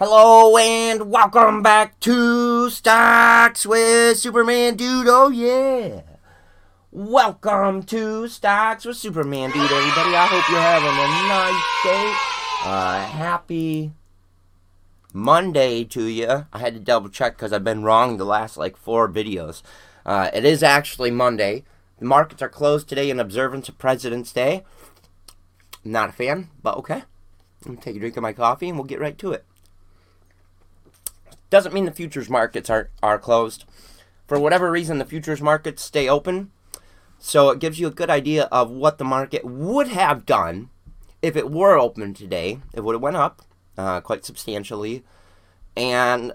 Hello and welcome back to Stocks with Superman Dude. Oh yeah. Welcome to Stocks with Superman Dude, everybody. I hope you're having a nice day. Uh, happy Monday to you. I had to double check because I've been wrong the last like four videos. Uh, it is actually Monday. The markets are closed today in observance of President's Day. Not a fan, but okay. I'm gonna take a drink of my coffee and we'll get right to it. Doesn't mean the futures markets are, are closed. For whatever reason, the futures markets stay open. So it gives you a good idea of what the market would have done if it were open today. It would have went up uh, quite substantially. And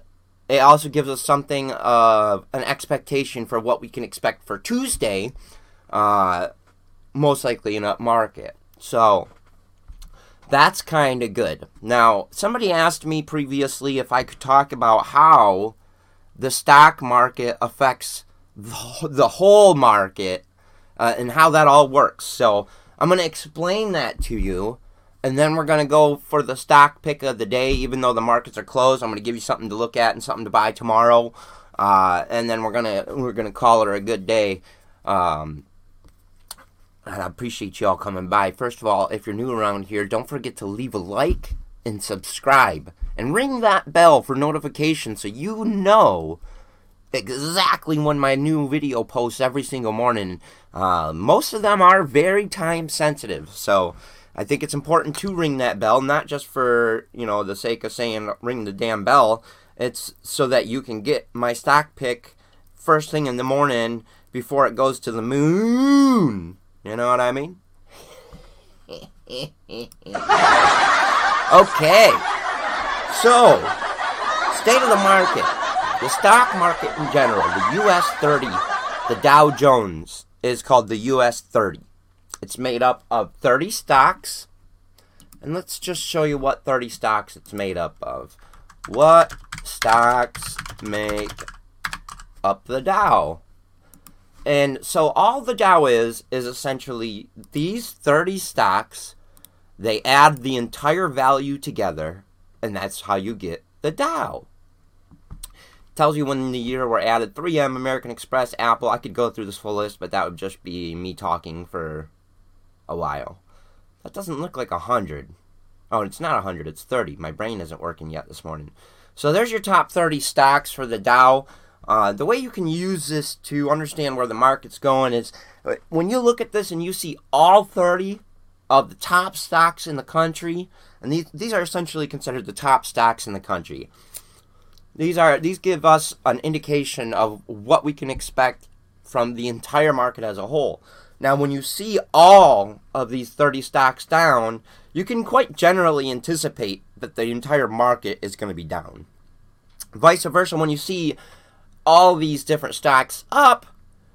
it also gives us something of an expectation for what we can expect for Tuesday, uh, most likely in up market. So that's kind of good. Now, somebody asked me previously if I could talk about how the stock market affects the whole market uh, and how that all works. So, I'm going to explain that to you. And then we're going to go for the stock pick of the day, even though the markets are closed. I'm going to give you something to look at and something to buy tomorrow. Uh, and then we're gonna we're gonna call it a good day. Um, and I appreciate you all coming by. First of all, if you're new around here, don't forget to leave a like and subscribe and ring that bell for notifications so you know exactly when my new video posts every single morning. Uh, most of them are very time sensitive, so I think it's important to ring that bell, not just for you know the sake of saying ring the damn bell. It's so that you can get my stock pick first thing in the morning before it goes to the moon. You know what I mean? okay. So, state of the market. The stock market in general, the US 30, the Dow Jones is called the US 30. It's made up of 30 stocks. And let's just show you what 30 stocks it's made up of. What stocks make up the Dow? And so all the Dow is is essentially these 30 stocks. They add the entire value together, and that's how you get the Dow. Tells you when in the year were added 3M, American Express, Apple. I could go through this full list, but that would just be me talking for a while. That doesn't look like a 100. Oh, it's not a 100, it's 30. My brain isn't working yet this morning. So there's your top 30 stocks for the Dow. Uh, the way you can use this to understand where the market's going is uh, when you look at this and you see all 30 of the top stocks in the country, and these, these are essentially considered the top stocks in the country. These are these give us an indication of what we can expect from the entire market as a whole. Now, when you see all of these 30 stocks down, you can quite generally anticipate that the entire market is going to be down. Vice versa, when you see all these different stocks up,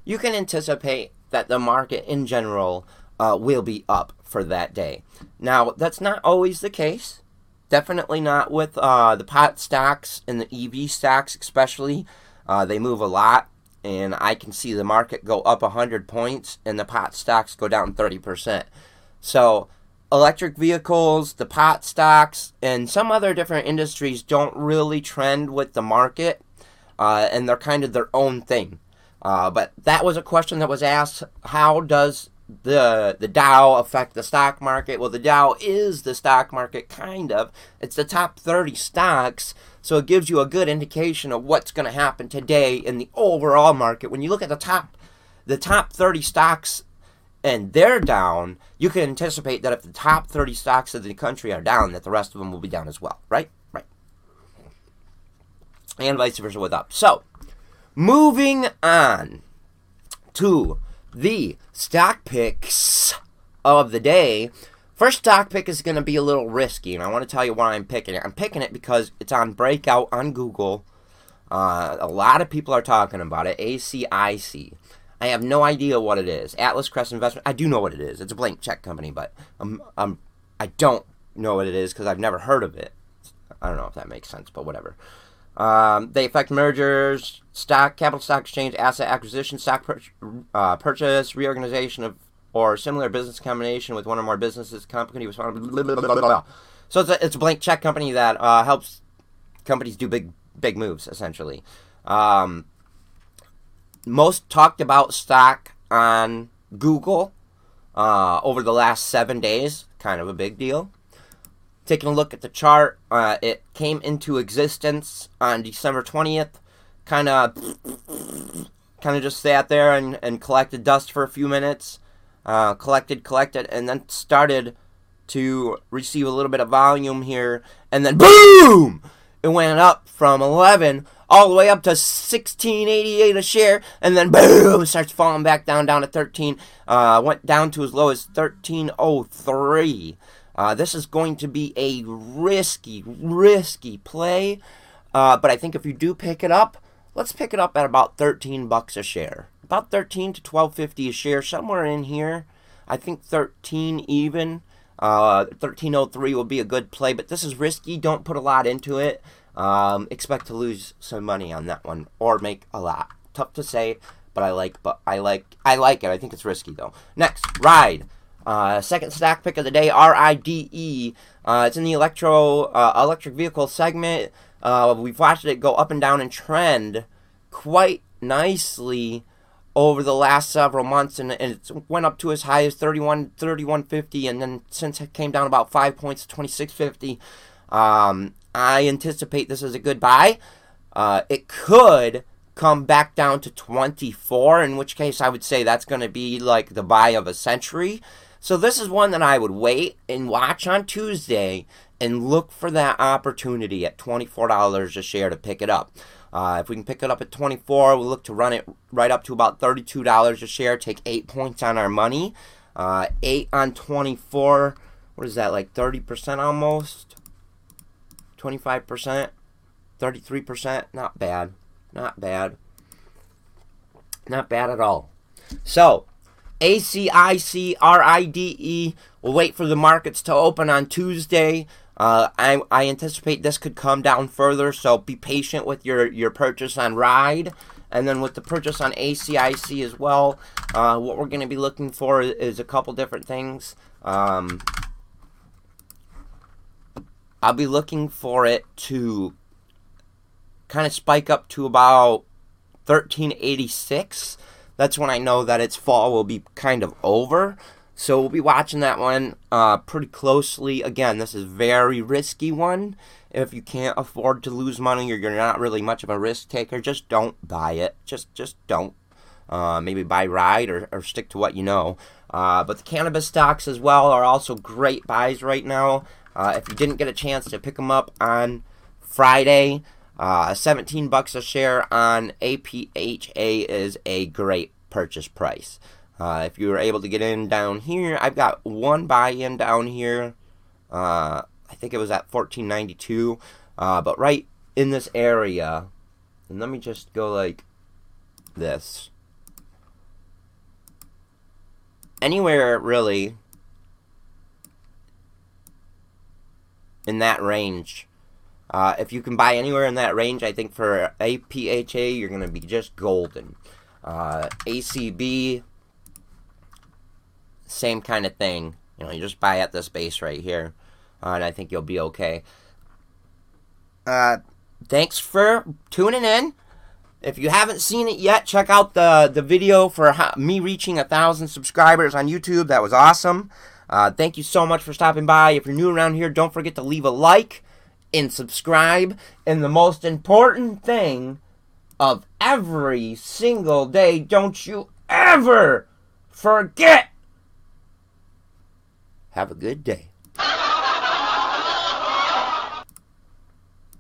you can anticipate that the market in general uh, will be up for that day. Now, that's not always the case. Definitely not with uh, the pot stocks and the EV stocks, especially. Uh, they move a lot, and I can see the market go up 100 points and the pot stocks go down 30%. So, electric vehicles, the pot stocks, and some other different industries don't really trend with the market uh, and they're kind of their own thing. Uh, but that was a question that was asked: How does the the Dow affect the stock market? Well, the Dow is the stock market, kind of. It's the top 30 stocks, so it gives you a good indication of what's going to happen today in the overall market. When you look at the top the top 30 stocks and they're down, you can anticipate that if the top 30 stocks of the country are down, that the rest of them will be down as well, right? And vice versa with up. So, moving on to the stock picks of the day. First stock pick is going to be a little risky, and I want to tell you why I'm picking it. I'm picking it because it's on breakout on Google. Uh, a lot of people are talking about it. ACIC. I have no idea what it is. Atlas Crest Investment. I do know what it is. It's a blank check company, but um, um, I don't know what it is because I've never heard of it. I don't know if that makes sense, but whatever. Um, they affect mergers, stock, capital stock exchange, asset acquisition, stock uh, purchase, reorganization of or similar business combination with one or more businesses. Company was blah, blah, blah, so it's a, it's a blank check company that uh, helps companies do big big moves essentially. Um, most talked about stock on Google uh, over the last seven days, kind of a big deal. Taking a look at the chart, uh, it came into existence on December 20th, kind of kind of just sat there and, and collected dust for a few minutes, uh, collected, collected, and then started to receive a little bit of volume here, and then boom! It went up from 11 all the way up to 1688 a share, and then boom, starts falling back down down to 13. Uh, went down to as low as 1303. Uh, this is going to be a risky, risky play, uh, but I think if you do pick it up, let's pick it up at about 13 bucks a share, about 13 to 1250 a share, somewhere in here. I think 13 even. Uh, 1303 will be a good play, but this is risky. Don't put a lot into it. Um, expect to lose some money on that one or make a lot. Tough to say, but I like. But I like. I like it. I think it's risky though. Next, ride. Uh, second stack pick of the day, RIDE. Uh, it's in the electro uh, electric vehicle segment. Uh, we've watched it go up and down and trend quite nicely over the last several months, and, and it went up to as high as 31, 31.50, and then since it came down about five points to 26.50. Um, I anticipate this is a good buy. Uh, it could come back down to 24, in which case I would say that's going to be like the buy of a century. So this is one that I would wait and watch on Tuesday and look for that opportunity at $24 a share to pick it up. Uh, if we can pick it up at 24, we'll look to run it right up to about $32 a share, take 8 points on our money. Uh, 8 on 24, what is that, like 30% almost? 25%, 33%, not bad. Not bad. Not bad at all. So, ACICRIDE We'll wait for the markets to open on Tuesday. Uh, I, I anticipate this could come down further, so be patient with your, your purchase on Ride. And then with the purchase on ACIC as well, uh, what we're going to be looking for is a couple different things. Um, I'll be looking for it to kind of spike up to about 1386. That's when I know that its fall will be kind of over. So we'll be watching that one uh, pretty closely. Again, this is very risky one. If you can't afford to lose money or you're not really much of a risk taker, just don't buy it. Just just don't. Uh, maybe buy ride or, or stick to what you know. Uh, but the cannabis stocks as well are also great buys right now. Uh, if you didn't get a chance to pick them up on Friday, uh, 17 bucks a share on APHA is a great purchase price. Uh, if you were able to get in down here, I've got one buy-in down here. Uh, I think it was at 14.92, uh, but right in this area. And let me just go like this. Anywhere really in that range. Uh, if you can buy anywhere in that range, I think for APHA, you're going to be just golden. Uh, ACB, same kind of thing. You know, you just buy at this base right here, uh, and I think you'll be okay. Uh, thanks for tuning in. If you haven't seen it yet, check out the the video for how, me reaching a thousand subscribers on YouTube. That was awesome. Uh, thank you so much for stopping by. If you're new around here, don't forget to leave a like and subscribe. And the most important thing of every single day, don't you ever forget. Have a good day.